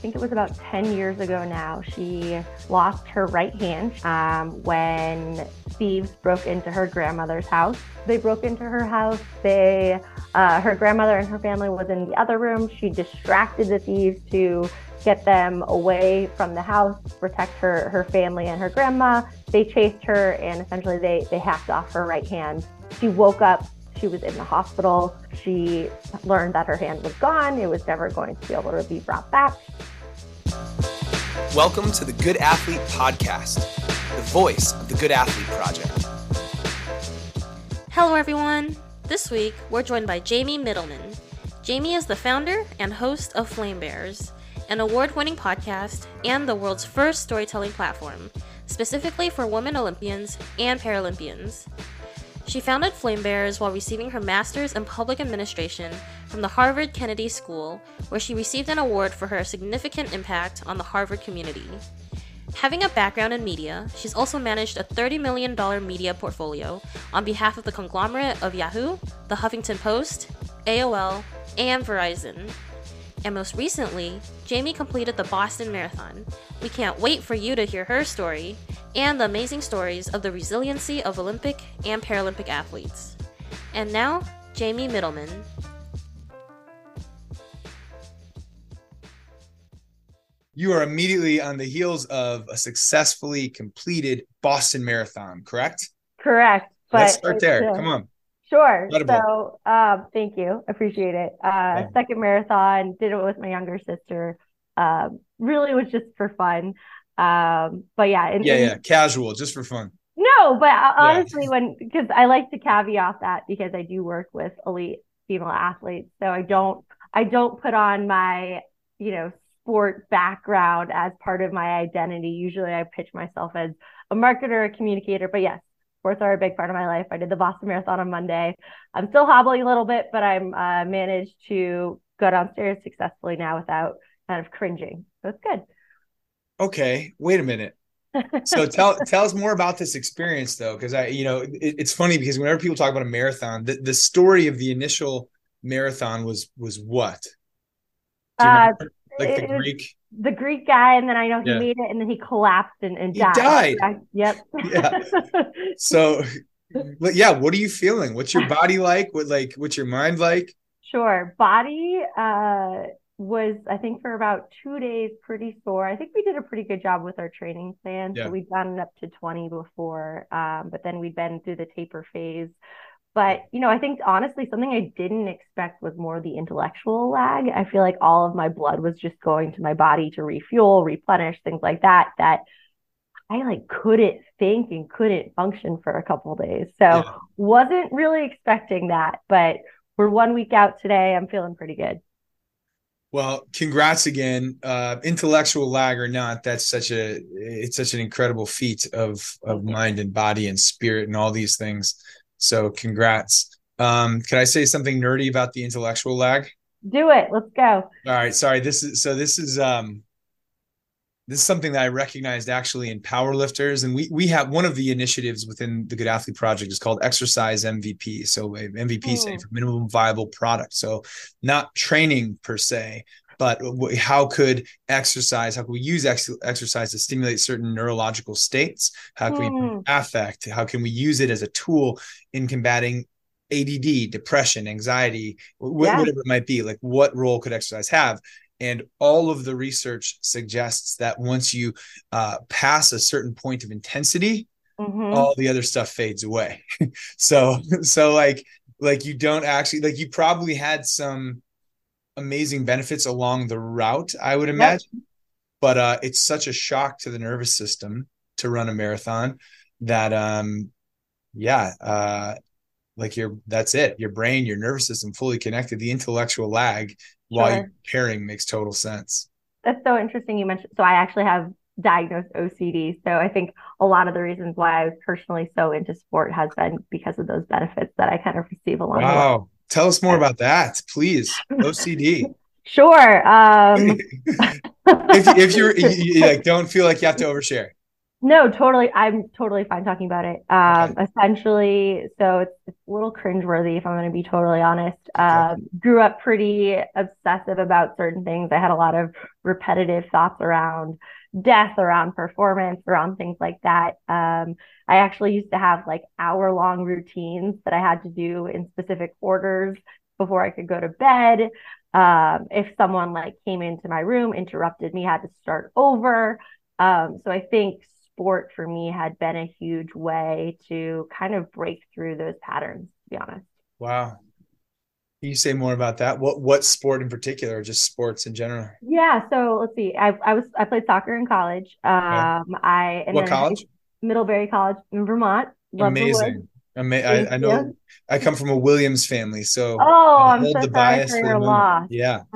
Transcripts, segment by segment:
I think it was about 10 years ago now, she lost her right hand um, when thieves broke into her grandmother's house. They broke into her house. They, uh, her grandmother and her family was in the other room. She distracted the thieves to get them away from the house, protect her, her family and her grandma. They chased her and essentially they, they hacked off her right hand. She woke up she was in the hospital. She learned that her hand was gone. It was never going to be able to be brought back. Welcome to the Good Athlete Podcast, the voice of the Good Athlete Project. Hello, everyone. This week, we're joined by Jamie Mittelman. Jamie is the founder and host of Flame Bearers, an award winning podcast and the world's first storytelling platform, specifically for women Olympians and Paralympians. She founded Flame Bearers while receiving her master's in public administration from the Harvard Kennedy School, where she received an award for her significant impact on the Harvard community. Having a background in media, she's also managed a $30 million media portfolio on behalf of the conglomerate of Yahoo, the Huffington Post, AOL, and Verizon. And most recently, Jamie completed the Boston Marathon. We can't wait for you to hear her story and the amazing stories of the resiliency of Olympic and Paralympic athletes. And now, Jamie Mittelman. You are immediately on the heels of a successfully completed Boston Marathon, correct? Correct. Let's start there. Uh, Come on. Sure. Incredible. So, um, thank you. Appreciate it. Uh, yeah. Second marathon, did it with my younger sister. Um, really was just for fun. Um, but yeah, and, yeah, yeah, casual, just for fun. No, but honestly, yeah. when because I like to caveat that because I do work with elite female athletes, so I don't I don't put on my you know sport background as part of my identity. Usually, I pitch myself as a marketer, a communicator. But yes, sports are a big part of my life. I did the Boston Marathon on Monday. I'm still hobbling a little bit, but I'm uh, managed to go downstairs successfully now without kind of cringing. So it's good okay, wait a minute. so tell tell us more about this experience though, because I, you know, it, it's funny because whenever people talk about a marathon, the, the story of the initial marathon was was what? Uh, like the Greek the Greek guy, and then I know he yeah. made it, and then he collapsed and, and he died. died. Yep. yeah. So, yeah, what are you feeling? What's your body like? What like? What's your mind like? Sure, body. Uh, was I think for about two days pretty sore. I think we did a pretty good job with our training plan. Yeah. So we'd gotten up to 20 before, um, but then we'd been through the taper phase. But you know, I think honestly, something I didn't expect was more the intellectual lag. I feel like all of my blood was just going to my body to refuel, replenish, things like that. That I like couldn't think and couldn't function for a couple days. So yeah. wasn't really expecting that. But we're one week out today. I'm feeling pretty good. Well, congrats again. Uh, intellectual lag or not, that's such a it's such an incredible feat of of mind and body and spirit and all these things. So congrats. Um, can I say something nerdy about the intellectual lag? Do it. Let's go. All right. Sorry. This is so this is um this is something that I recognized actually in powerlifters, and we we have one of the initiatives within the Good Athlete Project is called Exercise MVP. So MVP oh. standing for minimum viable product. So not training per se, but how could exercise? How can we use ex- exercise to stimulate certain neurological states? How can mm. we affect? How can we use it as a tool in combating ADD, depression, anxiety, yeah. whatever it might be. Like, what role could exercise have? And all of the research suggests that once you uh, pass a certain point of intensity, mm-hmm. all the other stuff fades away. so, so like, like you don't actually like you probably had some amazing benefits along the route, I would imagine. Yep. But uh, it's such a shock to the nervous system to run a marathon that, um, yeah, uh, like your that's it. Your brain, your nervous system, fully connected. The intellectual lag while sure. you're pairing makes total sense. That's so interesting you mentioned. So I actually have diagnosed OCD. So I think a lot of the reasons why I was personally so into sport has been because of those benefits that I kind of receive along wow. the way. Tell us more about that, please. OCD. sure. Um... if, if you're you, like, don't feel like you have to overshare. No, totally. I'm totally fine talking about it. Um, okay. essentially, so it's, it's a little cringeworthy if I'm going to be totally honest. Okay. Um, grew up pretty obsessive about certain things. I had a lot of repetitive thoughts around death, around performance, around things like that. Um, I actually used to have like hour long routines that I had to do in specific orders before I could go to bed. Um, if someone like came into my room, interrupted me, had to start over. Um, so I think sport for me had been a huge way to kind of break through those patterns, to be honest. Wow. Can you say more about that? What what sport in particular, or just sports in general? Yeah. So let's see. I I was I played soccer in college. Um, yeah. I what college? Middlebury College in Vermont. Amazing. Ama- I, I know I come from a Williams family, so oh, I'm so sorry for your loss. Yeah.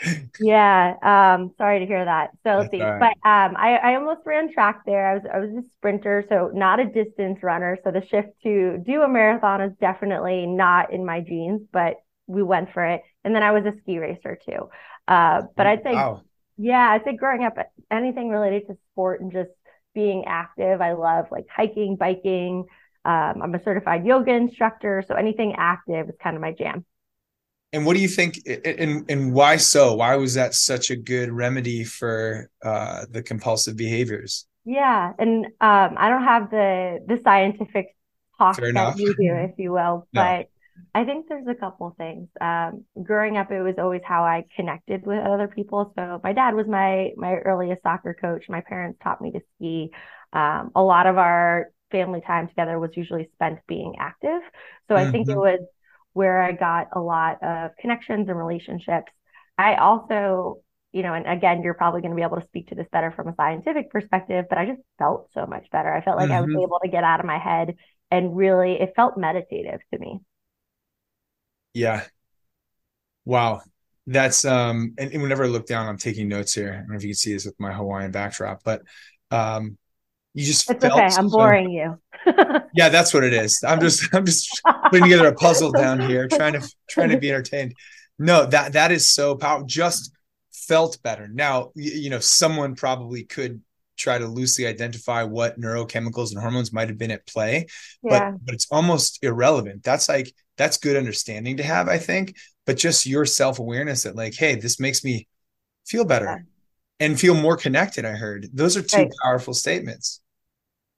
Okay. yeah. Um, sorry to hear that. So let's see. Right. But um, I, I almost ran track there. I was I was a sprinter, so not a distance runner. So the shift to do a marathon is definitely not in my genes, but we went for it. And then I was a ski racer too. Uh, but I'd say, wow. yeah, I'd say growing up, anything related to sport and just being active. I love like hiking, biking. Um, I'm a certified yoga instructor, so anything active is kind of my jam. And what do you think? And and why so? Why was that such a good remedy for uh, the compulsive behaviors? Yeah, and um, I don't have the the scientific talk Fair that enough. you do, if you will, but I think there's a couple things. Um, growing up, it was always how I connected with other people. So my dad was my my earliest soccer coach. My parents taught me to ski. Um, a lot of our family time together was usually spent being active. So I mm-hmm. think it mm-hmm. was where I got a lot of connections and relationships. I also, you know, and again, you're probably going to be able to speak to this better from a scientific perspective, but I just felt so much better. I felt like mm-hmm. I was mm-hmm. able to get out of my head and really, it felt meditative to me. Yeah. Wow. That's um and, and whenever I look down, I'm taking notes here. I don't know if you can see this with my Hawaiian backdrop, but um you just it's okay. I'm boring you. yeah, that's what it is. I'm just I'm just putting together a puzzle down here, trying to trying to be entertained. No, that that is so powerful. Just felt better. Now, you, you know, someone probably could try to loosely identify what neurochemicals and hormones might have been at play, yeah. but but it's almost irrelevant. That's like that's good understanding to have, I think. But just your self awareness that like, hey, this makes me feel better. Yeah. And feel more connected. I heard those are two powerful statements.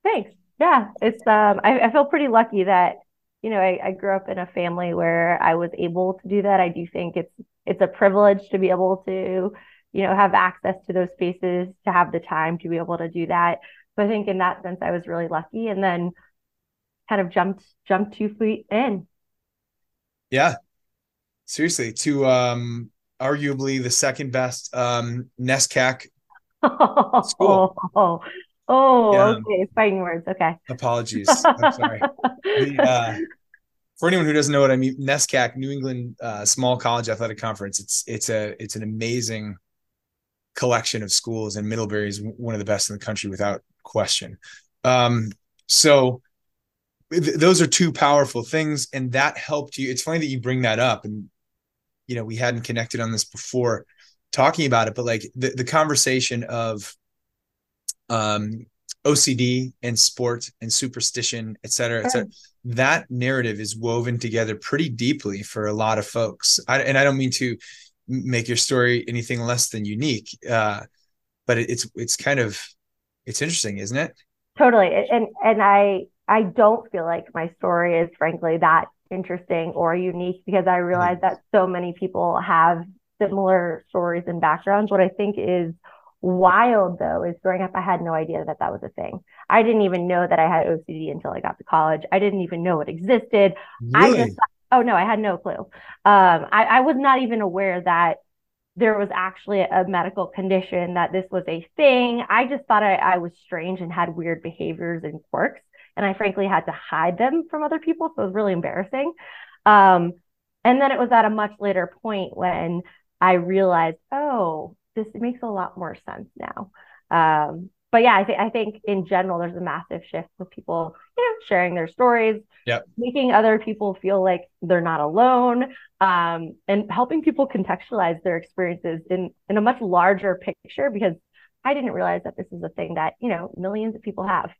Thanks. Yeah, it's um, I, I feel pretty lucky that you know I, I grew up in a family where I was able to do that. I do think it's it's a privilege to be able to you know have access to those spaces, to have the time to be able to do that. So I think in that sense I was really lucky, and then kind of jumped jumped two feet in. Yeah, seriously, to um arguably the second best um NESCAC school. Oh, Oh, yeah. okay. Fighting words. Okay. Apologies. I'm sorry. the, uh, for anyone who doesn't know what I mean, NESCAC, New England uh, Small College Athletic Conference. It's it's a it's an amazing collection of schools, and Middlebury is one of the best in the country without question. Um, so th- those are two powerful things, and that helped you. It's funny that you bring that up, and you know we hadn't connected on this before talking about it, but like the the conversation of um, OCD and sport and superstition, et cetera, et cetera. That narrative is woven together pretty deeply for a lot of folks. I, and I don't mean to make your story anything less than unique, uh, but it, it's it's kind of it's interesting, isn't it? Totally, and and I I don't feel like my story is frankly that interesting or unique because I realize mm-hmm. that so many people have similar stories and backgrounds. What I think is wild though is growing up, I had no idea that that was a thing. I didn't even know that I had OCD until I got to college. I didn't even know it existed. Really? I just, oh no, I had no clue. Um, I, I was not even aware that there was actually a medical condition, that this was a thing. I just thought I, I was strange and had weird behaviors and quirks. And I frankly had to hide them from other people. So it was really embarrassing. Um, and then it was at a much later point when I realized, oh, this makes a lot more sense now. Um, but yeah, I think I think in general there's a massive shift with people, you know, sharing their stories, yep. making other people feel like they're not alone, um, and helping people contextualize their experiences in in a much larger picture because I didn't realize that this is a thing that, you know, millions of people have.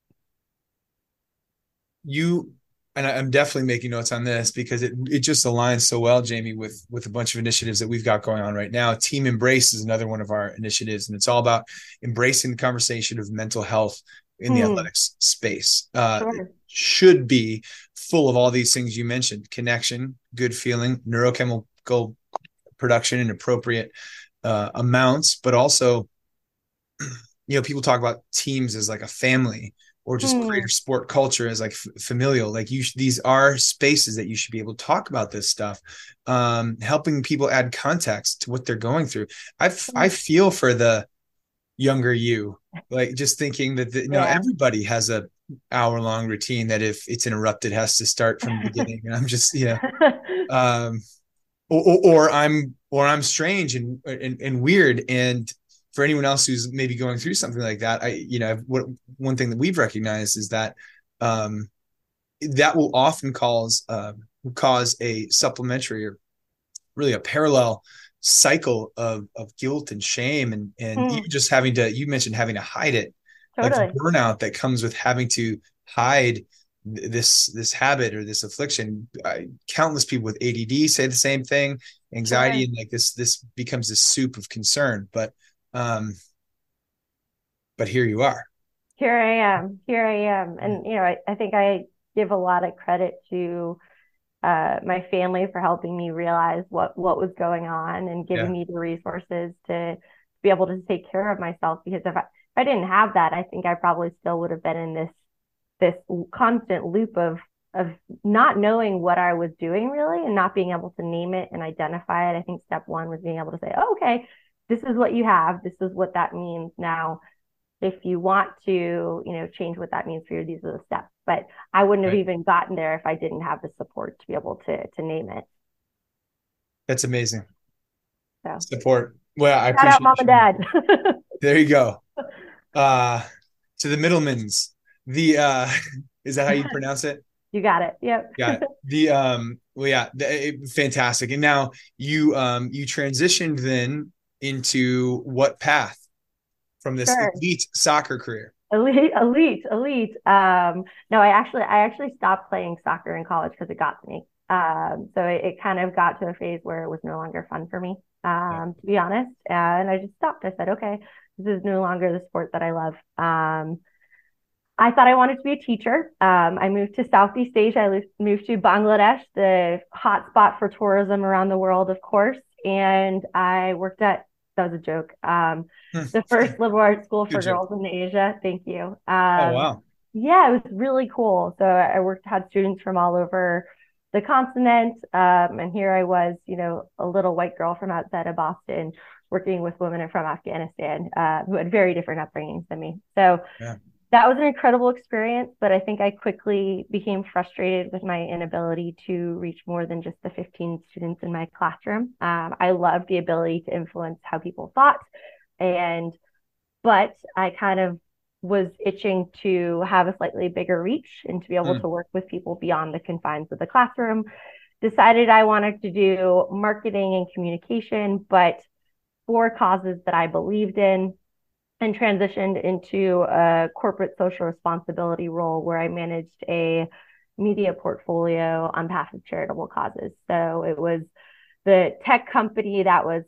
You and I, am definitely making notes on this because it it just aligns so well, Jamie, with with a bunch of initiatives that we've got going on right now. Team Embrace is another one of our initiatives, and it's all about embracing the conversation of mental health in the hmm. athletics space. Uh, sure. Should be full of all these things you mentioned: connection, good feeling, neurochemical production in appropriate uh, amounts, but also, you know, people talk about teams as like a family or just mm. greater sport culture as like f- familial like you sh- these are spaces that you should be able to talk about this stuff um helping people add context to what they're going through i f- I feel for the younger you like just thinking that the, you know yeah. everybody has a hour long routine that if it's interrupted has to start from the beginning and i'm just you know um or, or, or i'm or i'm strange and, and and weird and for anyone else who's maybe going through something like that, I, you know, what one thing that we've recognized is that um, that will often cause uh, cause a supplementary or really a parallel cycle of of guilt and shame and and mm. even just having to you mentioned having to hide it totally. like burnout that comes with having to hide this this habit or this affliction I, countless people with add say the same thing anxiety sure. and like this this becomes this soup of concern but um, but here you are. Here I am. Here I am. And, you know, I, I think I give a lot of credit to uh, my family for helping me realize what, what was going on and giving yeah. me the resources to be able to take care of myself. Because if I, if I didn't have that, I think I probably still would have been in this, this constant loop of of not knowing what I was doing really and not being able to name it and identify it. I think step one was being able to say, oh, okay, this is what you have. This is what that means. Now, if you want to, you know, change what that means for you, these are the steps. But I wouldn't right. have even gotten there if I didn't have the support to be able to to name it. That's amazing. So support. Well, I Shout out mom and dad. there you go. Uh to the Mittelmans. The uh is that how you pronounce it? You got it. Yep. got it. The um well yeah, the, fantastic. And now you um you transitioned then into what path from this sure. elite soccer career? Elite, elite, elite. Um, no, I actually, I actually stopped playing soccer in college because it got to me. Um, so it, it, kind of got to a phase where it was no longer fun for me, um, to be honest. And I just stopped. I said, okay, this is no longer the sport that I love. Um, I thought I wanted to be a teacher. Um, I moved to Southeast Asia. I moved to Bangladesh, the hotspot for tourism around the world, of course. And I worked at that was a joke. Um, hmm. the first liberal arts school for girls in Asia. Thank you. Um, oh wow. Yeah, it was really cool. So I worked had students from all over the continent, um, and here I was, you know, a little white girl from outside of Boston, working with women from Afghanistan uh, who had very different upbringings than me. So yeah that was an incredible experience, but I think I quickly became frustrated with my inability to reach more than just the 15 students in my classroom. Um, I loved the ability to influence how people thought, and but I kind of was itching to have a slightly bigger reach and to be able mm. to work with people beyond the confines of the classroom. Decided I wanted to do marketing and communication, but for causes that I believed in and transitioned into a corporate social responsibility role where I managed a media portfolio on behalf of charitable causes. So it was the tech company that was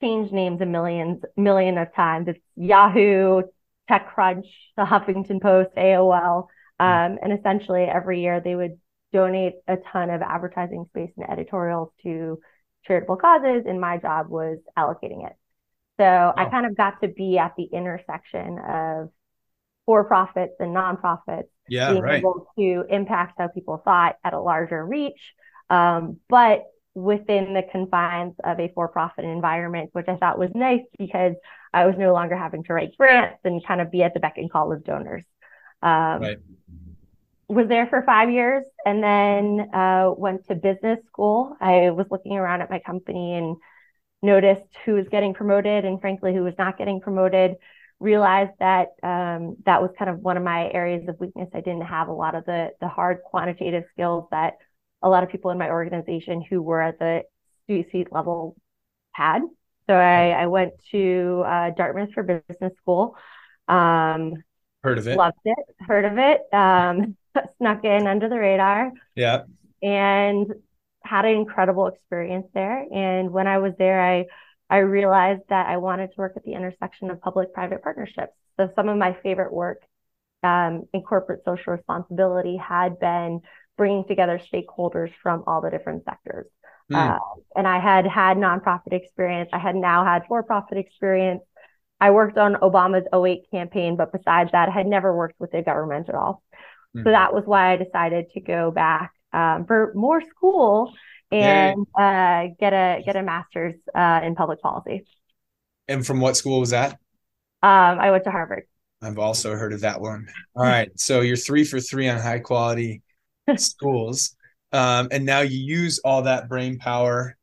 changed names a millions million of times. It's Yahoo, TechCrunch, the Huffington Post, AOL. Um, and essentially every year they would donate a ton of advertising space and editorials to charitable causes. And my job was allocating it. So oh. I kind of got to be at the intersection of for profits and nonprofits, yeah, being right. able to impact how people thought at a larger reach, um, but within the confines of a for profit environment, which I thought was nice because I was no longer having to write grants and kind of be at the beck and call of donors. Um, right. Was there for five years and then uh, went to business school. I was looking around at my company and noticed who was getting promoted and frankly who was not getting promoted realized that um, that was kind of one of my areas of weakness i didn't have a lot of the the hard quantitative skills that a lot of people in my organization who were at the c-suite level had So I, I went to uh, Dartmouth for business school. Um, heard of it? Loved it. Heard of it. Um, snuck in under the radar. Yeah. And had an incredible experience there. And when I was there, I I realized that I wanted to work at the intersection of public-private partnerships. So some of my favorite work um, in corporate social responsibility had been bringing together stakeholders from all the different sectors. Mm. Uh, and I had had nonprofit experience. I had now had for-profit experience. I worked on Obama's 08 campaign, but besides that, I had never worked with the government at all. Mm. So that was why I decided to go back um, for more school and uh, get a get a master's uh, in public policy. And from what school was that? Um, I went to Harvard. I've also heard of that one. All right, so you're three for three on high quality schools, um, and now you use all that brain power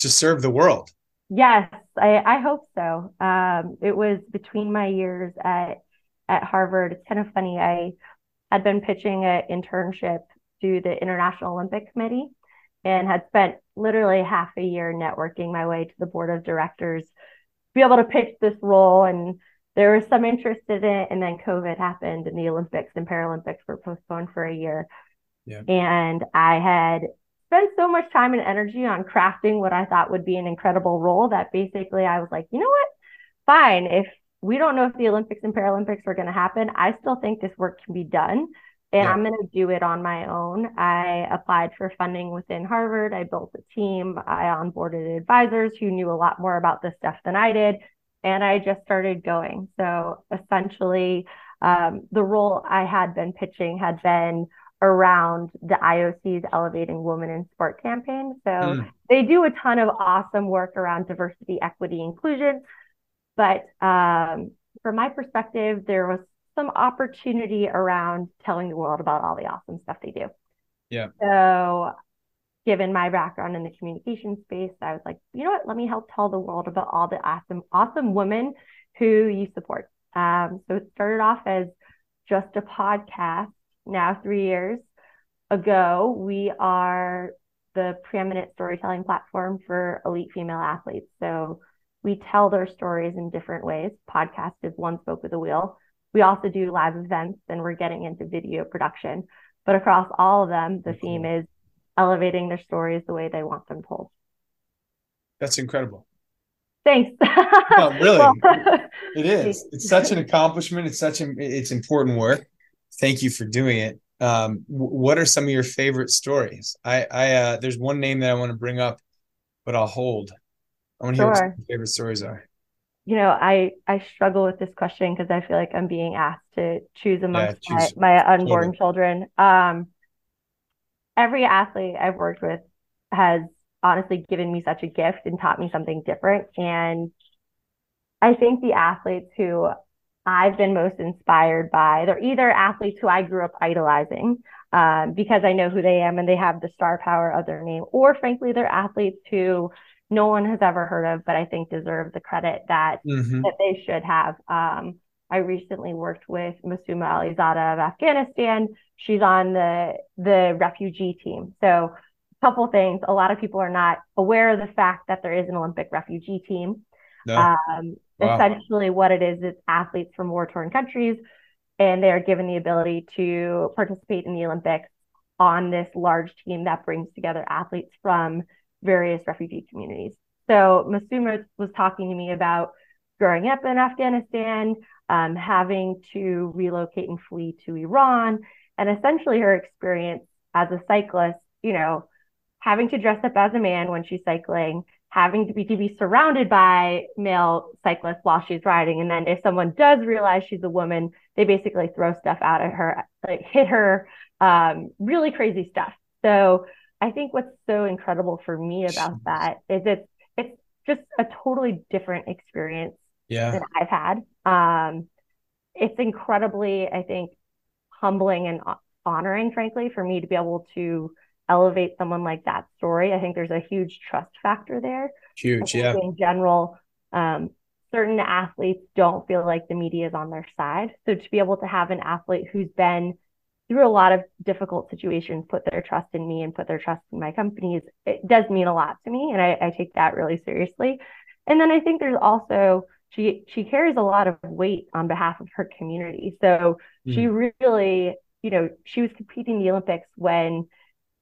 to serve the world. Yes, I, I hope so. Um, it was between my years at at Harvard. It's kind of funny. I had been pitching an internship to the International Olympic Committee and had spent literally half a year networking my way to the board of directors to be able to pitch this role. And there was some interest in it. And then covid happened and the olympics and paralympics were postponed for a year. Yeah. and i had spent so much time and energy on crafting what i thought would be an incredible role that basically i was like you know what? Fine. If we don't know if the olympics and paralympics are going to happen i still think this work can be done and yeah. I'm going to do it on my own. I applied for funding within Harvard. I built a team. I onboarded advisors who knew a lot more about this stuff than I did. And I just started going. So essentially, um, the role I had been pitching had been around the IOC's Elevating Women in Sport campaign. So mm. they do a ton of awesome work around diversity, equity, inclusion. But um, from my perspective, there was some opportunity around telling the world about all the awesome stuff they do. Yeah. So, given my background in the communication space, I was like, you know what? Let me help tell the world about all the awesome, awesome women who you support. Um, so it started off as just a podcast. Now, three years ago, we are the preeminent storytelling platform for elite female athletes. So we tell their stories in different ways. Podcast is one spoke of the wheel. We also do live events and we're getting into video production. But across all of them, the theme is elevating their stories the way they want them told. That's incredible. Thanks. no, really, well, it is. It's such an accomplishment. It's such a it's important work. Thank you for doing it. Um, what are some of your favorite stories? I, I, uh, there's one name that I want to bring up, but I'll hold. I want to hear sure. what your favorite stories are you know, I I struggle with this question because I feel like I'm being asked to choose amongst yeah, choose my, my unborn children. Um, every athlete I've worked with has honestly given me such a gift and taught me something different. And I think the athletes who I've been most inspired by, they're either athletes who I grew up idolizing um, because I know who they am and they have the star power of their name, or frankly, they're athletes who no one has ever heard of, but I think deserve the credit that mm-hmm. that they should have. Um, I recently worked with Masooma Alizadeh of Afghanistan. She's on the the refugee team. So a couple things. A lot of people are not aware of the fact that there is an Olympic refugee team. No. Um, wow. Essentially, what it is is athletes from war torn countries, and they are given the ability to participate in the Olympics on this large team that brings together athletes from various refugee communities. So Masooma was talking to me about growing up in Afghanistan, um, having to relocate and flee to Iran, and essentially her experience as a cyclist, you know, having to dress up as a man when she's cycling, having to be to be surrounded by male cyclists while she's riding, and then if someone does realize she's a woman, they basically throw stuff out at her, like hit her, um, really crazy stuff. So I think what's so incredible for me about that is it's it's just a totally different experience yeah. that I've had. Um, it's incredibly, I think, humbling and honoring, frankly, for me to be able to elevate someone like that story. I think there's a huge trust factor there. Huge, yeah. In general, um, certain athletes don't feel like the media is on their side. So to be able to have an athlete who's been through a lot of difficult situations put their trust in me and put their trust in my companies it does mean a lot to me and i, I take that really seriously And then I think there's also she she carries a lot of weight on behalf of her community. So mm. she really, you know, she was competing in the Olympics when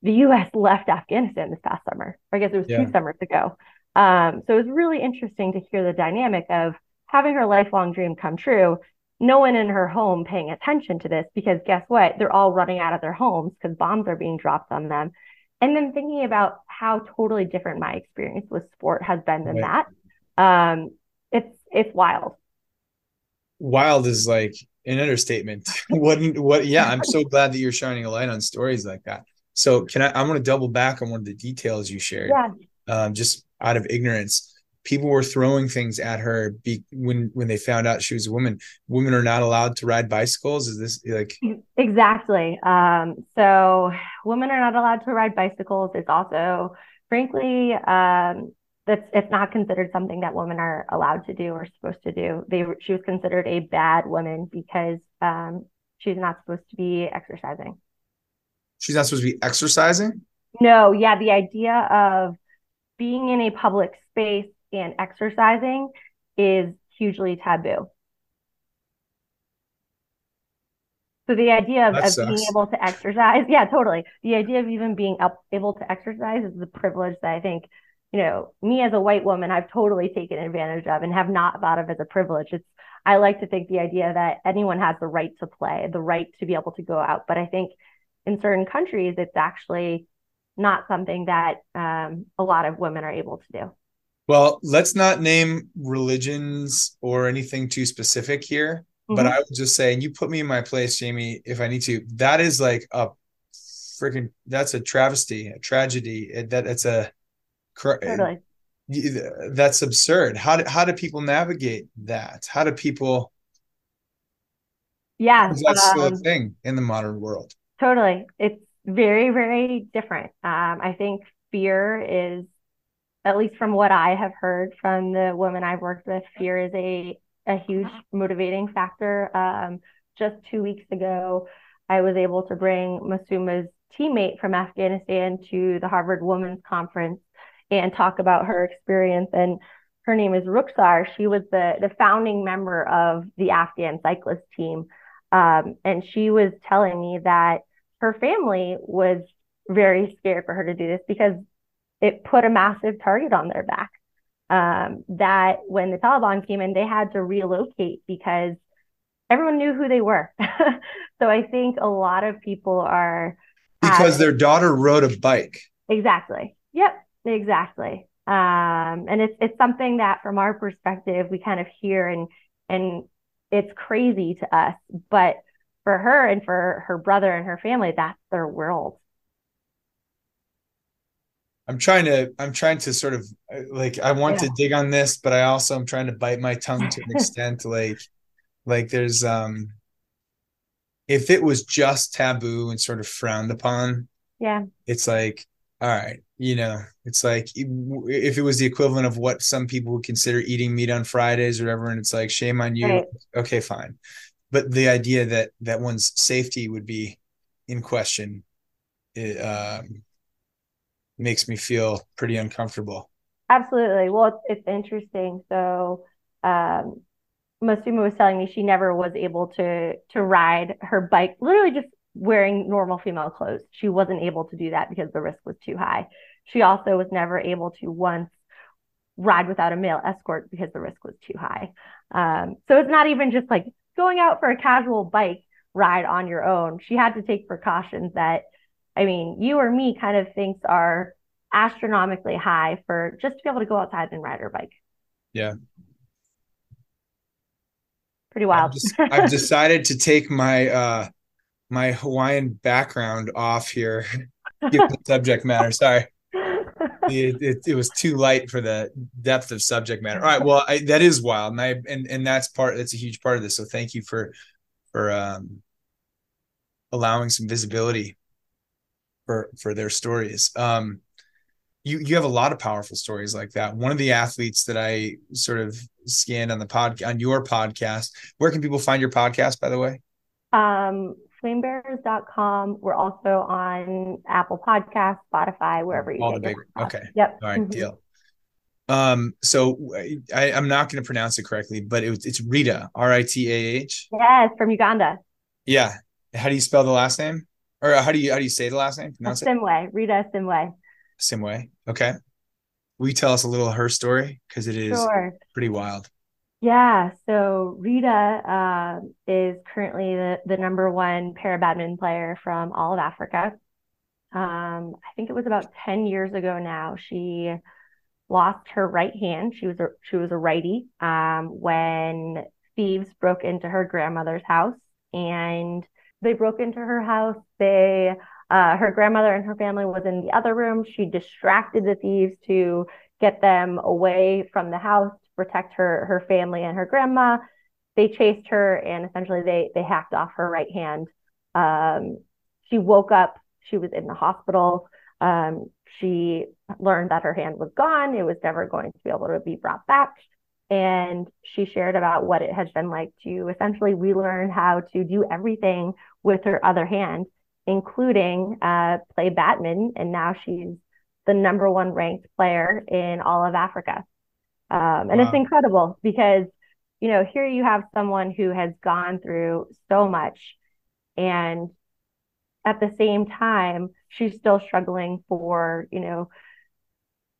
the US left Afghanistan this past summer. Or I guess it was yeah. two summers ago. Um, so it was really interesting to hear the dynamic of having her lifelong dream come true. No one in her home paying attention to this because guess what? They're all running out of their homes because bombs are being dropped on them. And then thinking about how totally different my experience with sport has been than right. that. Um, it's it's wild. Wild is like an understatement. what what yeah, I'm so glad that you're shining a light on stories like that. So can I I'm gonna double back on one of the details you shared. Yeah. Um, just out of ignorance people were throwing things at her be, when when they found out she was a woman. Women are not allowed to ride bicycles? Is this like exactly. Um, so women are not allowed to ride bicycles. It's also frankly um, that's it's not considered something that women are allowed to do or supposed to do. They she was considered a bad woman because um, she's not supposed to be exercising. She's not supposed to be exercising? No. Yeah the idea of being in a public space and exercising is hugely taboo. So the idea of, of being able to exercise, yeah, totally. The idea of even being able to exercise is the privilege that I think, you know, me as a white woman, I've totally taken advantage of and have not thought of as a privilege. It's I like to think the idea that anyone has the right to play, the right to be able to go out. But I think in certain countries, it's actually not something that um, a lot of women are able to do. Well, let's not name religions or anything too specific here, mm-hmm. but I would just say, and you put me in my place, Jamie, if I need to. That is like a freaking that's a travesty, a tragedy. It, that it's a totally. that's absurd. How do how do people navigate that? How do people? Yeah, that's um, still a um, thing in the modern world. Totally, it's very very different. Um, I think fear is at least from what I have heard from the women I've worked with, fear is a, a huge motivating factor. Um, just two weeks ago, I was able to bring Masooma's teammate from Afghanistan to the Harvard Women's Conference and talk about her experience. And her name is Rukhsar. She was the, the founding member of the Afghan cyclist team. Um, and she was telling me that her family was very scared for her to do this because it put a massive target on their back. Um, that when the Taliban came in, they had to relocate because everyone knew who they were. so I think a lot of people are because their daughter rode a bike. Exactly. Yep. Exactly. Um, and it's it's something that from our perspective we kind of hear and and it's crazy to us, but for her and for her brother and her family, that's their world. I'm trying to I'm trying to sort of like I want yeah. to dig on this, but I also am trying to bite my tongue to an extent. like like there's um if it was just taboo and sort of frowned upon, yeah, it's like all right, you know, it's like if it was the equivalent of what some people would consider eating meat on Fridays or whatever, and it's like shame on you. Right. Okay, fine. But the idea that that one's safety would be in question, it, um, makes me feel pretty uncomfortable. Absolutely. Well, it's, it's interesting. So, um, Masooma was telling me she never was able to to ride her bike, literally just wearing normal female clothes. She wasn't able to do that because the risk was too high. She also was never able to once ride without a male escort because the risk was too high. Um, so it's not even just like going out for a casual bike ride on your own. She had to take precautions that I mean, you or me kind of thinks are astronomically high for just to be able to go outside and ride our bike. Yeah. Pretty wild. I've, just, I've decided to take my uh my Hawaiian background off here. the subject matter. Sorry. It, it, it, was too light for the depth of subject matter. All right. Well, I, that is wild. And I, and, and that's part, that's a huge part of this. So thank you for, for, um, allowing some visibility for for their stories. Um, you you have a lot of powerful stories like that. One of the athletes that I sort of scanned on the pod on your podcast. Where can people find your podcast, by the way? Um, flamebearers.com. We're also on Apple Podcasts, Spotify, wherever you all the big. Okay. Yep. All right, mm-hmm. deal. Um, so I, am not going to pronounce it correctly, but it, it's Rita, R I T A H. Yes, from Uganda. Yeah. How do you spell the last name? Or how do you how do you say the last name? Pronounce Simwe, Rita Simway. Simway. Okay. Will you tell us a little of her story? Because it is sure. pretty wild. Yeah, so Rita uh, is currently the, the number one para badminton player from all of Africa. Um, I think it was about 10 years ago now. She lost her right hand. She was a, she was a righty um, when thieves broke into her grandmother's house and they broke into her house. They uh, her grandmother and her family was in the other room. She distracted the thieves to get them away from the house to protect her her family and her grandma. They chased her and essentially they they hacked off her right hand. Um, she woke up. She was in the hospital. Um, she learned that her hand was gone. It was never going to be able to be brought back. And she shared about what it has been like to essentially relearn how to do everything with her other hand, including uh, play badminton. And now she's the number one ranked player in all of Africa. Um, and wow. it's incredible because, you know, here you have someone who has gone through so much and at the same time, she's still struggling for, you know,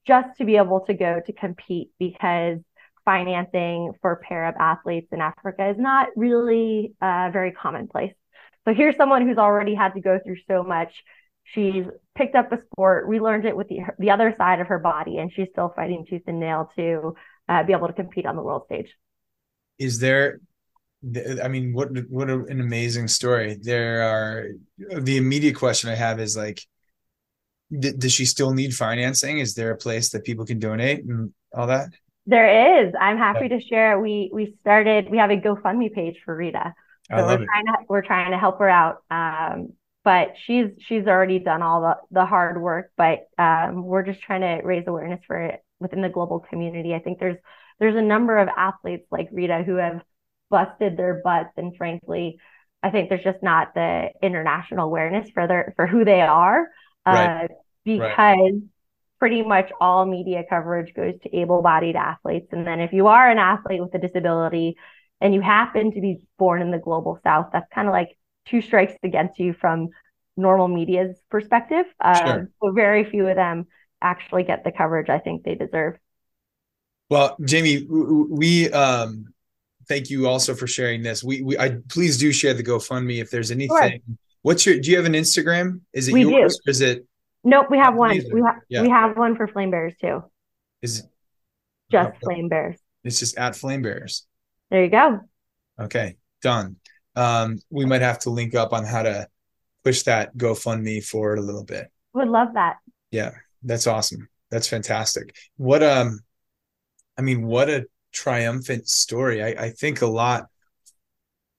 just to be able to go to compete because financing for para athletes in Africa is not really uh, very commonplace. So here's someone who's already had to go through so much. She's picked up a sport, relearned it with the the other side of her body, and she's still fighting tooth and nail to uh, be able to compete on the world stage. Is there? I mean, what what an amazing story! There are the immediate question I have is like, does she still need financing? Is there a place that people can donate and all that? There is. I'm happy yeah. to share. We we started. We have a GoFundMe page for Rita. So we're it. trying to we're trying to help her out. Um, but she's she's already done all the the hard work. But um, we're just trying to raise awareness for it within the global community. I think there's there's a number of athletes like Rita who have busted their butts, and frankly, I think there's just not the international awareness for their for who they are. Right. Uh, because right. pretty much all media coverage goes to able-bodied athletes, and then if you are an athlete with a disability and you happen to be born in the global south, that's kind of like two strikes against you from normal media's perspective. Um, sure. So very few of them actually get the coverage I think they deserve. Well, Jamie, we um, thank you also for sharing this. We, we I please do share the GoFundMe if there's anything. Sure. What's your? Do you have an Instagram? Is it we yours? Do. Or is it? Nope, we have one. We have yeah. we have one for Flame Bearers too. Is it just Flame Bearers? It's just at Flame Bearers. There you go. Okay, done. Um, we might have to link up on how to push that GoFundMe forward a little bit. Would love that. Yeah, that's awesome. That's fantastic. What um, I mean, what a triumphant story. I, I think a lot.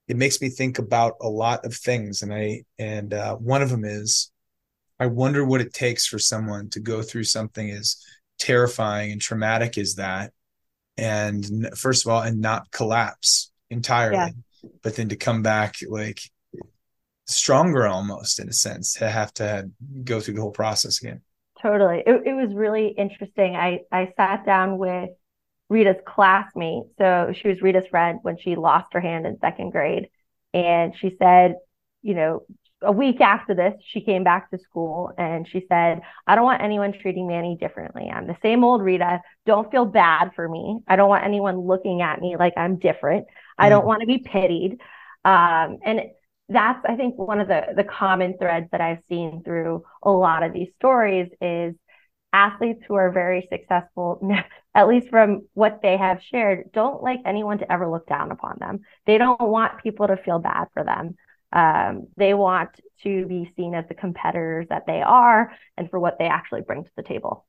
It makes me think about a lot of things, and I and uh, one of them is, I wonder what it takes for someone to go through something as terrifying and traumatic as that, and first of all and not collapse entirely yeah. but then to come back like stronger almost in a sense to have to go through the whole process again. Totally. It, it was really interesting. I i sat down with rita's classmate. So she was rita's friend when she lost her hand in second grade. And she said you know a week after this, she came back to school and she said, I don't want anyone treating me any differently. I'm the same old Rita. Don't feel bad for me. I don't want anyone looking at me like I'm different. I don't mm. want to be pitied. Um, and that's, I think, one of the, the common threads that I've seen through a lot of these stories is athletes who are very successful, at least from what they have shared, don't like anyone to ever look down upon them. They don't want people to feel bad for them. Um, they want to be seen as the competitors that they are and for what they actually bring to the table.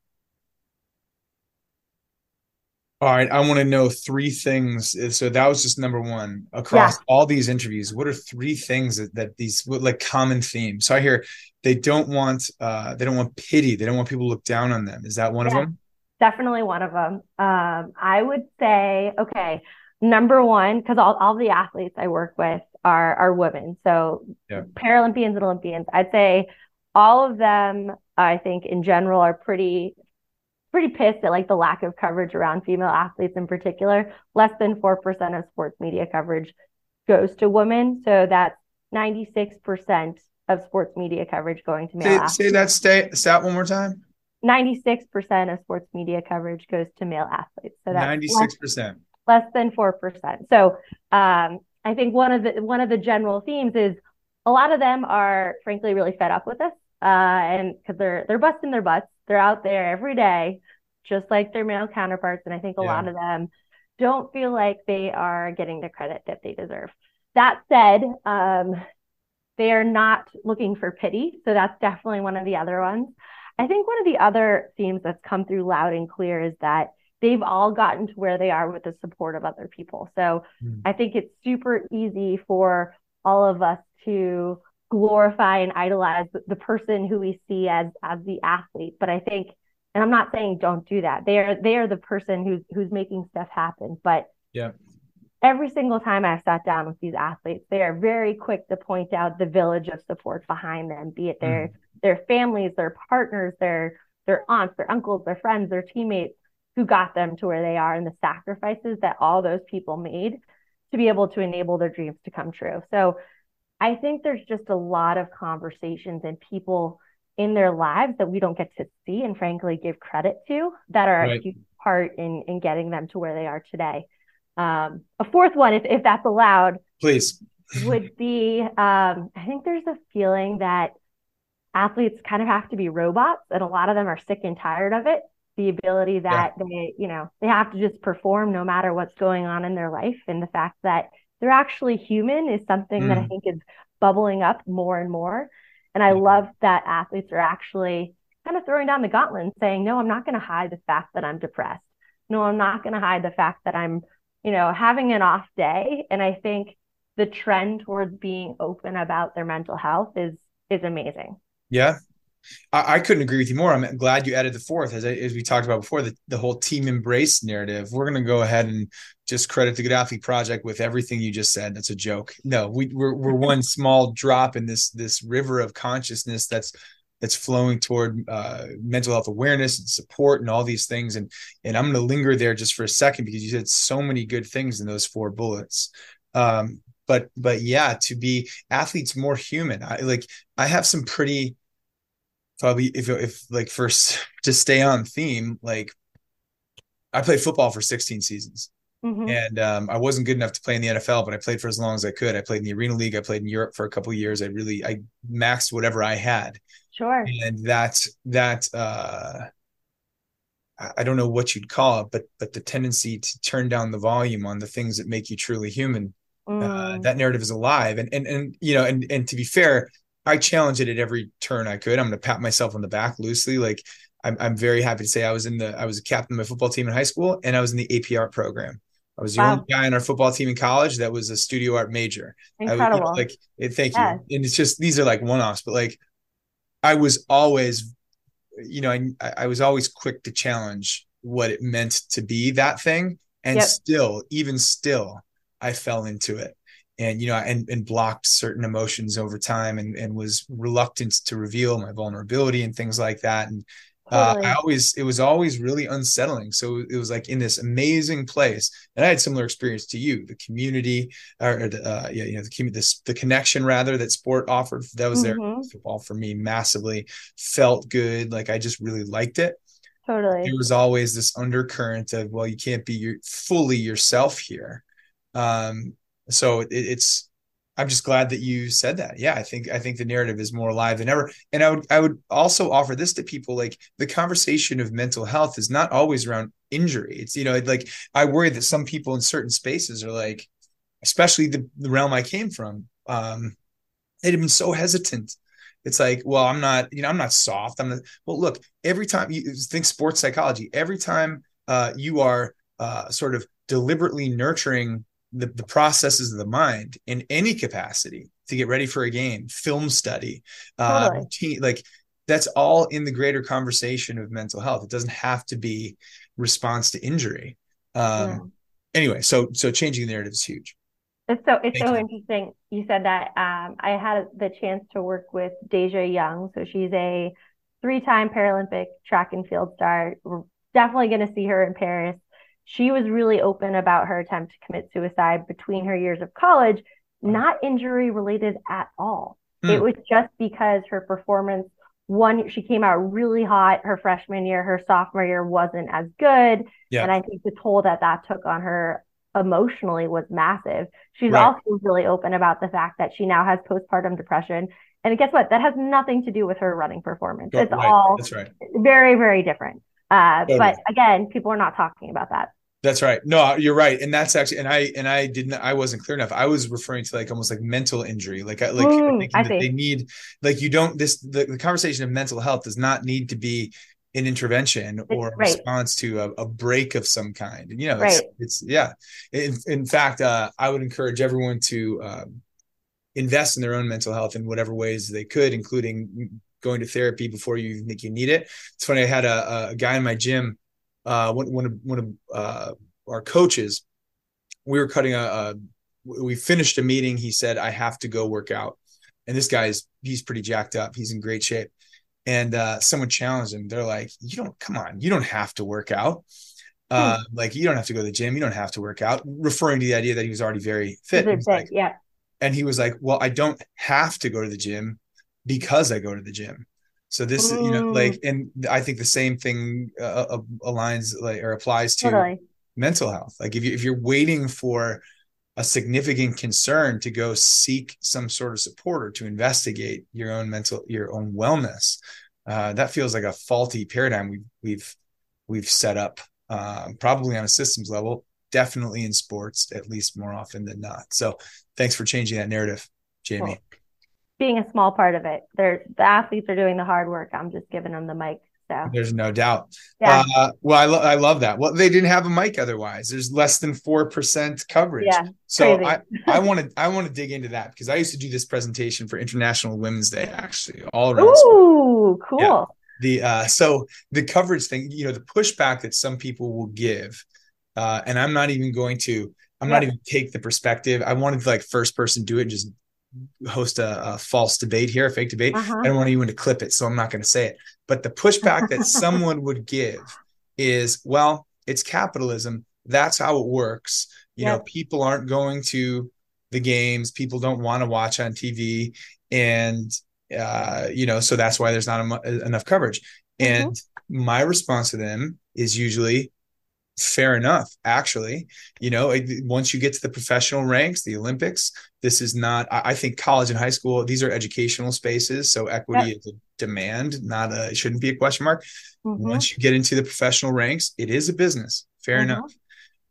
All right, I want to know three things. So that was just number one across yeah. all these interviews. What are three things that, that these like common themes? So I hear they don't want uh, they don't want pity. They don't want people to look down on them. Is that one yeah, of them? Definitely one of them. Um, I would say okay. Number one, because all, all the athletes I work with are are women. So yeah. Paralympians and Olympians, I'd say all of them, I think in general, are pretty pretty pissed at like the lack of coverage around female athletes in particular. Less than 4% of sports media coverage goes to women. So that's 96% of sports media coverage going to male say, athletes. Say that stat, stat one more time. 96% of sports media coverage goes to male athletes. So that's 96%. Less, less than 4%. So um, I think one of the one of the general themes is a lot of them are frankly really fed up with us. Uh, and because they're they're busting their butts they're out there every day, just like their male counterparts. And I think a yeah. lot of them don't feel like they are getting the credit that they deserve. That said, um, they are not looking for pity. So that's definitely one of the other ones. I think one of the other themes that's come through loud and clear is that they've all gotten to where they are with the support of other people. So mm. I think it's super easy for all of us to glorify and idolize the person who we see as as the athlete but i think and i'm not saying don't do that they are they are the person who's who's making stuff happen but yeah every single time i've sat down with these athletes they are very quick to point out the village of support behind them be it their mm. their families their partners their their aunts their uncles their friends their teammates who got them to where they are and the sacrifices that all those people made to be able to enable their dreams to come true so I think there's just a lot of conversations and people in their lives that we don't get to see and frankly give credit to that are right. a huge part in in getting them to where they are today. Um, a fourth one, if if that's allowed, please, would be um, I think there's a feeling that athletes kind of have to be robots, and a lot of them are sick and tired of it. The ability that yeah. they, you know, they have to just perform no matter what's going on in their life, and the fact that they're actually human is something mm. that I mm. think is bubbling up more and more. And I love that athletes are actually kind of throwing down the gauntlet and saying, no, I'm not going to hide the fact that I'm depressed. No, I'm not going to hide the fact that I'm, you know, having an off day. And I think the trend towards being open about their mental health is is amazing. Yeah. I, I, couldn't agree with you more. I'm glad you added the fourth, as, I, as we talked about before, the, the whole team embrace narrative. We're going to go ahead and just credit the Good Athlete Project with everything you just said. That's a joke. No, we, we're we're one small drop in this this river of consciousness that's that's flowing toward uh, mental health awareness and support and all these things. And and I'm going to linger there just for a second because you said so many good things in those four bullets. Um, but but yeah, to be athletes more human. I like I have some pretty probably if if like first to stay on theme, like I played football for 16 seasons. Mm-hmm. And um, I wasn't good enough to play in the NFL, but I played for as long as I could. I played in the Arena League. I played in Europe for a couple years. I really I maxed whatever I had. Sure. And that that uh, I don't know what you'd call it, but but the tendency to turn down the volume on the things that make you truly human. Uh, mm. Uh, that narrative is alive, and and and you know, and and to be fair, I challenge it at every turn I could. I'm going to pat myself on the back loosely. Like I'm, I'm very happy to say I was in the, I was a captain of my football team in high school and I was in the AP art program. I was the wow. only guy in our football team in college that was a studio art major. Incredible. I, you know, like, thank yeah. you. And it's just, these are like one-offs, but like I was always, you know, I, I was always quick to challenge what it meant to be that thing. And yep. still, even still, I fell into it and you know and and blocked certain emotions over time and and was reluctant to reveal my vulnerability and things like that and uh, I always it was always really unsettling. So it was like in this amazing place, and I had similar experience to you. The community, or the, uh, yeah, you know, the this the connection rather that sport offered. That was mm-hmm. there football for me massively. Felt good, like I just really liked it. Totally. There was always this undercurrent of well, you can't be your fully yourself here. Um, so it, it's i'm just glad that you said that. Yeah i think i think the narrative is more alive than ever. And i would i would also offer this to people like the conversation of mental health is not always around injury. It's you know like i worry that some people in certain spaces are like especially the, the realm i came from um they'd have been so hesitant. It's like well i'm not you know i'm not soft. I'm not well look every time you think sports psychology. Every time uh you are uh sort of deliberately nurturing the, the processes of the mind in any capacity to get ready for a game, film study, uh, totally. like that's all in the greater conversation of mental health. It doesn't have to be response to injury. Um, yeah. Anyway, so so changing the narrative is huge. It's so it's Thank so you. interesting. You said that um, I had the chance to work with Deja Young. So she's a three-time Paralympic track and field star, We're definitely going to see her in Paris. She was really open about her attempt to commit suicide between her years of college, not injury related at all. Hmm. It was just because her performance one she came out really hot her freshman year her sophomore year wasn't as good yeah. and i think the toll that that took on her emotionally was massive she's right. also really open about the fact that she now has postpartum depression and guess what that has nothing to do with her running performance oh, it's right. all That's right. very very different uh, totally. but again people are not talking about that that's right. No, you're right, and that's actually, and I and I didn't, I wasn't clear enough. I was referring to like almost like mental injury, like I like mm, that they need, like you don't this the, the conversation of mental health does not need to be an intervention or right. response to a, a, break of some kind. And you know, it's, right. it's yeah. In, in fact, uh, I would encourage everyone to um, invest in their own mental health in whatever ways they could, including going to therapy before you even think you need it. It's funny. I had a, a guy in my gym uh, one, one of one of uh, our coaches, we were cutting a, a, we finished a meeting. He said, "I have to go work out," and this guy's he's pretty jacked up. He's in great shape, and uh, someone challenged him. They're like, "You don't come on, you don't have to work out." Uh, hmm. like you don't have to go to the gym, you don't have to work out, referring to the idea that he was already very fit. Like, yeah. And he was like, Well, I don't have to go to the gym because I go to the gym. So this, you know, like, mm. and I think the same thing uh, uh, aligns like or applies to totally. mental health. Like if you if you're waiting for a significant concern to go seek some sort of support or to investigate your own mental your own wellness, uh, that feels like a faulty paradigm we've we've we've set up, uh, probably on a systems level. Definitely in sports, at least more often than not. So, thanks for changing that narrative, Jamie. Cool being a small part of it. They're the athletes are doing the hard work. I'm just giving them the mic. So there's no doubt. Yeah. Uh, well, I, lo- I love that. Well, they didn't have a mic otherwise. There's less than four percent coverage. Yeah. So crazy. I I want to I want to dig into that because I used to do this presentation for International Women's Day actually all around. Ooh, cool. Yeah. The uh, so the coverage thing, you know, the pushback that some people will give, uh, and I'm not even going to. I'm not even take the perspective. I wanted to like first person do it, just host a, a, false debate here, a fake debate. Uh-huh. I don't want anyone to clip it, so I'm not going to say it. But the pushback that someone would give is, well, it's capitalism. That's how it works. You yep. know, people aren't going to the games. People don't want to watch on TV, and uh, you know, so that's why there's not enough coverage. Mm-hmm. And my response to them is usually, fair enough actually you know once you get to the professional ranks the olympics this is not i think college and high school these are educational spaces so equity yep. is a demand not a it shouldn't be a question mark mm-hmm. once you get into the professional ranks it is a business fair mm-hmm. enough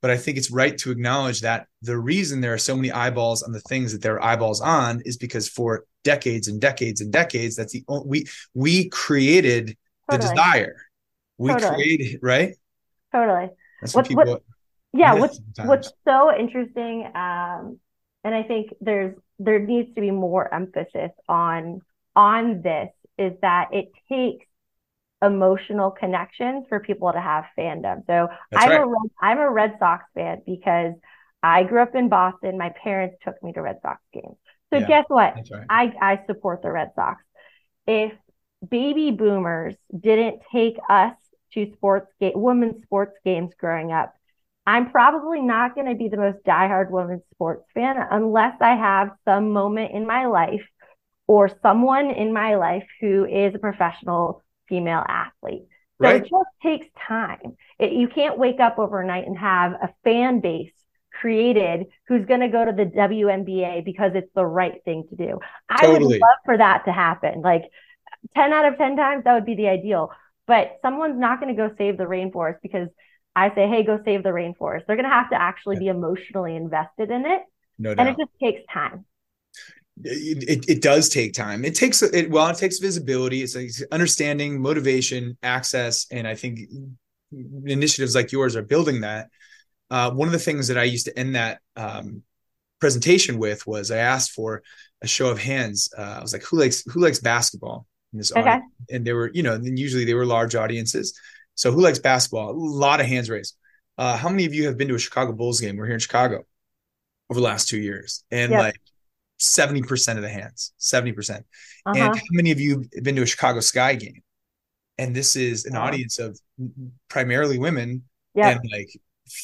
but i think it's right to acknowledge that the reason there are so many eyeballs on the things that there are eyeballs on is because for decades and decades and decades that's the only, we we created totally. the desire we totally. created right totally that's what, people. What, yeah, what's sometimes. what's so interesting, um, and I think there's there needs to be more emphasis on on this is that it takes emotional connections for people to have fandom. So That's I'm right. a Red, I'm a Red Sox fan because I grew up in Boston. My parents took me to Red Sox games. So yeah, guess what? Right. I I support the Red Sox. If baby boomers didn't take us to sports game, women's sports games growing up, I'm probably not going to be the most diehard women's sports fan unless I have some moment in my life or someone in my life who is a professional female athlete. So right. it just takes time. It, you can't wake up overnight and have a fan base created who's going to go to the WNBA because it's the right thing to do. Totally. I would love for that to happen. Like 10 out of 10 times, that would be the ideal. But someone's not going to go save the rainforest because I say, hey, go save the rainforest. They're going to have to actually be emotionally invested in it. No doubt. And it just takes time. It, it, it, does take time. It takes it well. It takes visibility. It's like understanding, motivation, access, and I think initiatives like yours are building that. Uh, one of the things that I used to end that um, presentation with was I asked for a show of hands. Uh, I was like, "Who likes who likes basketball?" In this okay. audience. And they were, you know, and usually they were large audiences. So who likes basketball? A lot of hands raised. Uh, how many of you have been to a Chicago Bulls game? We're here in Chicago over the last two years, and yep. like seventy percent of the hands, seventy percent. Uh-huh. And how many of you have been to a Chicago Sky game? and this is an audience of primarily women yep. and like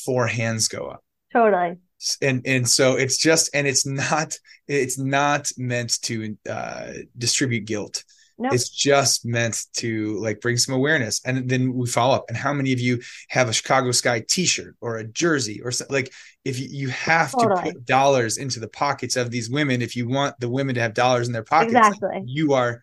four hands go up totally and and so it's just and it's not it's not meant to uh distribute guilt Nope. It's just meant to like bring some awareness. And then we follow up. And how many of you have a Chicago Sky t-shirt or a jersey or something like if you, you have totally. to put dollars into the pockets of these women, if you want the women to have dollars in their pockets, exactly. you are,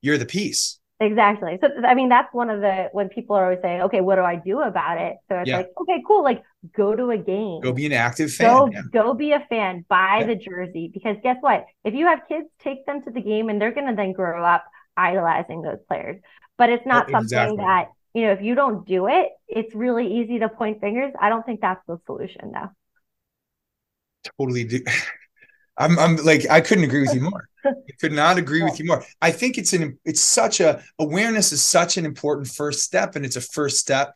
you're the piece. Exactly. So I mean, that's one of the when people are always saying, "Okay, what do I do about it?" So it's yeah. like, okay, cool. Like, go to a game. Go be an active fan. Go, yeah. go be a fan. Buy yeah. the jersey because guess what? If you have kids, take them to the game, and they're gonna then grow up idolizing those players. But it's not oh, something that you know. If you don't do it, it's really easy to point fingers. I don't think that's the solution, though. Totally do. I'm, I'm like, I couldn't agree with you more. I could not agree with you more. I think it's an it's such a awareness is such an important first step, and it's a first step.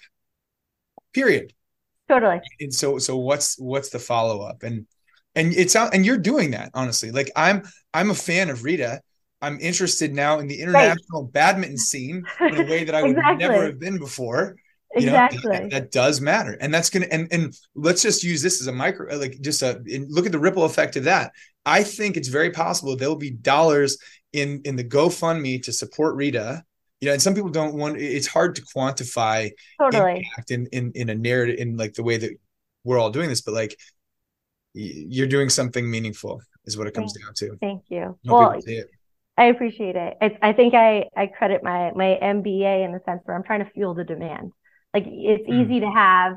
Period. Totally. And so so what's what's the follow up and and it's out and you're doing that honestly. Like I'm I'm a fan of Rita. I'm interested now in the international right. badminton scene in a way that I would exactly. never have been before. You exactly. Know, that, that, does matter. And that's gonna and and let's just use this as a micro like just a look at the ripple effect of that. I think it's very possible there will be dollars in in the GoFundMe to support Rita. You know, and some people don't want. It's hard to quantify totally impact in in in a narrative in like the way that we're all doing this, but like you're doing something meaningful is what it comes thank, down to. Thank you. Well, I appreciate it. It's, I think I I credit my my MBA in the sense where I'm trying to fuel the demand. Like it's mm. easy to have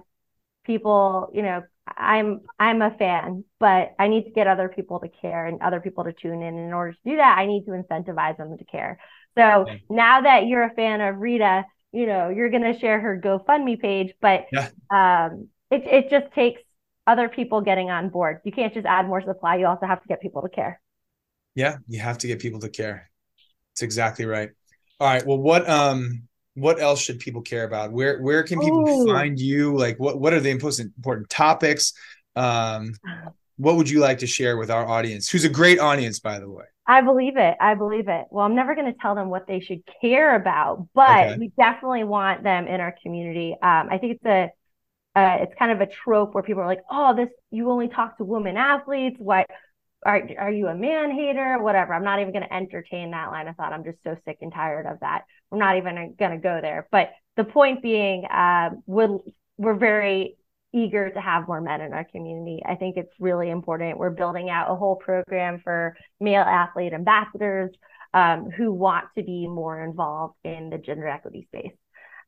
people, you know, I'm I'm a fan, but I need to get other people to care and other people to tune in. In order to do that, I need to incentivize them to care. So okay. now that you're a fan of Rita, you know you're going to share her GoFundMe page, but yeah. um, it it just takes other people getting on board. You can't just add more supply; you also have to get people to care. Yeah, you have to get people to care. It's exactly right. All right. Well, what um what else should people care about? Where where can people Ooh. find you? Like what what are the important important topics? Um, what would you like to share with our audience, who's a great audience, by the way? I believe it. I believe it. Well, I'm never going to tell them what they should care about, but okay. we definitely want them in our community. Um, I think it's a uh, it's kind of a trope where people are like, "Oh, this you only talk to women athletes. Why are are you a man hater? Whatever." I'm not even going to entertain that line of thought. I'm just so sick and tired of that. We're not even going to go there. But the point being, uh, we're, we're very eager to have more men in our community. I think it's really important. We're building out a whole program for male athlete ambassadors um, who want to be more involved in the gender equity space.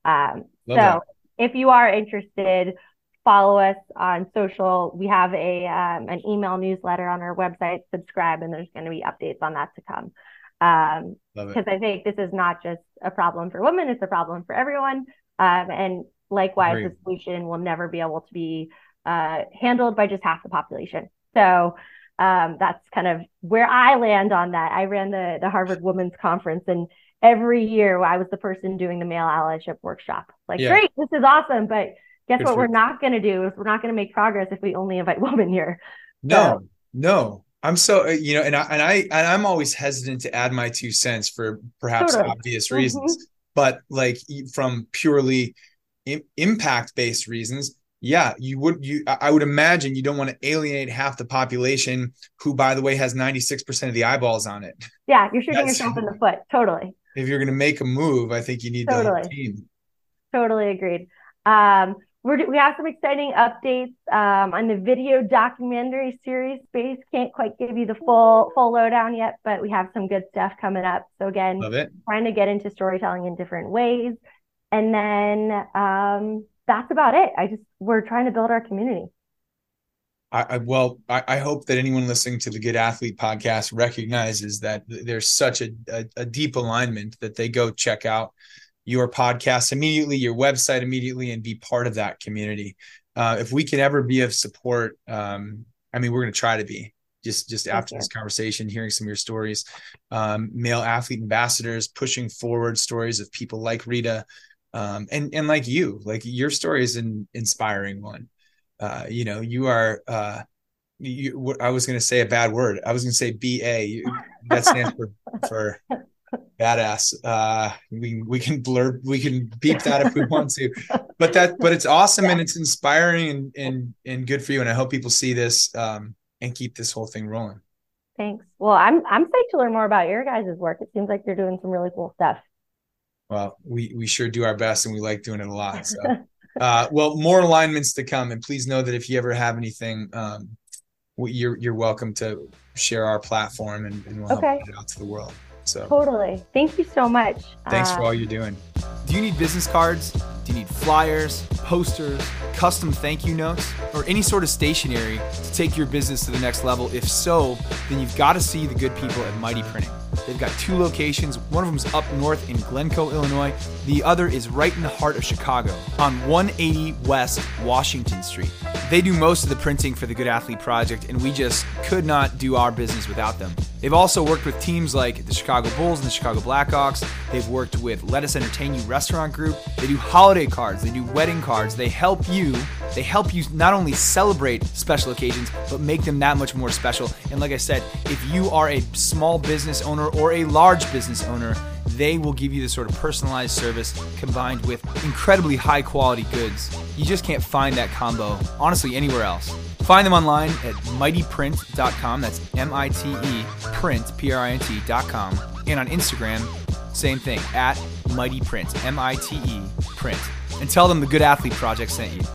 Um, so that. if you are interested, follow us on social. We have a um, an email newsletter on our website. Subscribe, and there's going to be updates on that to come um because i think this is not just a problem for women it's a problem for everyone um and likewise Great. the solution will never be able to be uh handled by just half the population so um that's kind of where i land on that i ran the the harvard women's conference and every year i was the person doing the male allyship workshop like yeah. great this is awesome but guess Good what we're not going to do is we're not going to make progress if we only invite women here no so, no I'm so uh, you know, and I and I and I'm always hesitant to add my two cents for perhaps totally. obvious mm-hmm. reasons, mm-hmm. but like from purely Im- impact based reasons, yeah, you would you I would imagine you don't want to alienate half the population who, by the way, has 96 percent of the eyeballs on it. Yeah, you're shooting That's, yourself in the foot. Totally. If you're going to make a move, I think you need totally. the team. Totally agreed. Um, we're, we have some exciting updates um, on the video documentary series space. Can't quite give you the full full lowdown yet, but we have some good stuff coming up. So again, trying to get into storytelling in different ways, and then um, that's about it. I just we're trying to build our community. I, I well, I, I, hope that anyone listening to the Good Athlete podcast recognizes that there's such a, a, a deep alignment that they go check out your podcast immediately, your website immediately, and be part of that community. Uh, if we can ever be of support, um, I mean, we're going to try to be. Just just after this conversation, hearing some of your stories, um, male athlete ambassadors pushing forward stories of people like Rita, um, and and like you, like your story is an inspiring one. Uh, you know, you are. Uh, you, I was going to say a bad word. I was going to say BA. That stands for for Badass. Uh, we we can blur, we can beep that if we want to, but that but it's awesome yeah. and it's inspiring and and and good for you. And I hope people see this um, and keep this whole thing rolling. Thanks. Well, I'm I'm psyched to learn more about your guys' work. It seems like you're doing some really cool stuff. Well, we we sure do our best, and we like doing it a lot. So, uh, well, more alignments to come, and please know that if you ever have anything, um, you're you're welcome to share our platform, and, and we'll okay. help get it out to the world. So totally. Thank you so much. Thanks uh, for all you're doing. Do you need business cards? Do you need flyers, posters, custom thank you notes, or any sort of stationery to take your business to the next level? If so, then you've got to see the good people at Mighty Printing. They've got two locations. One of them is up north in Glencoe, Illinois. The other is right in the heart of Chicago on 180 West Washington Street. They do most of the printing for the Good Athlete Project, and we just could not do our business without them. They've also worked with teams like the Chicago Bulls and the Chicago Blackhawks. They've worked with Lettuce Entertain You Restaurant Group. They do holiday cards, they do wedding cards. They help you. They help you not only celebrate special occasions, but make them that much more special. And like I said, if you are a small business owner or a large business owner, they will give you the sort of personalized service combined with incredibly high quality goods. You just can't find that combo, honestly, anywhere else. Find them online at miteprint.com. That's M I T E print, P R I N T.com. And on Instagram, same thing, at mightyprint, M I T E print. And tell them the Good Athlete Project sent you.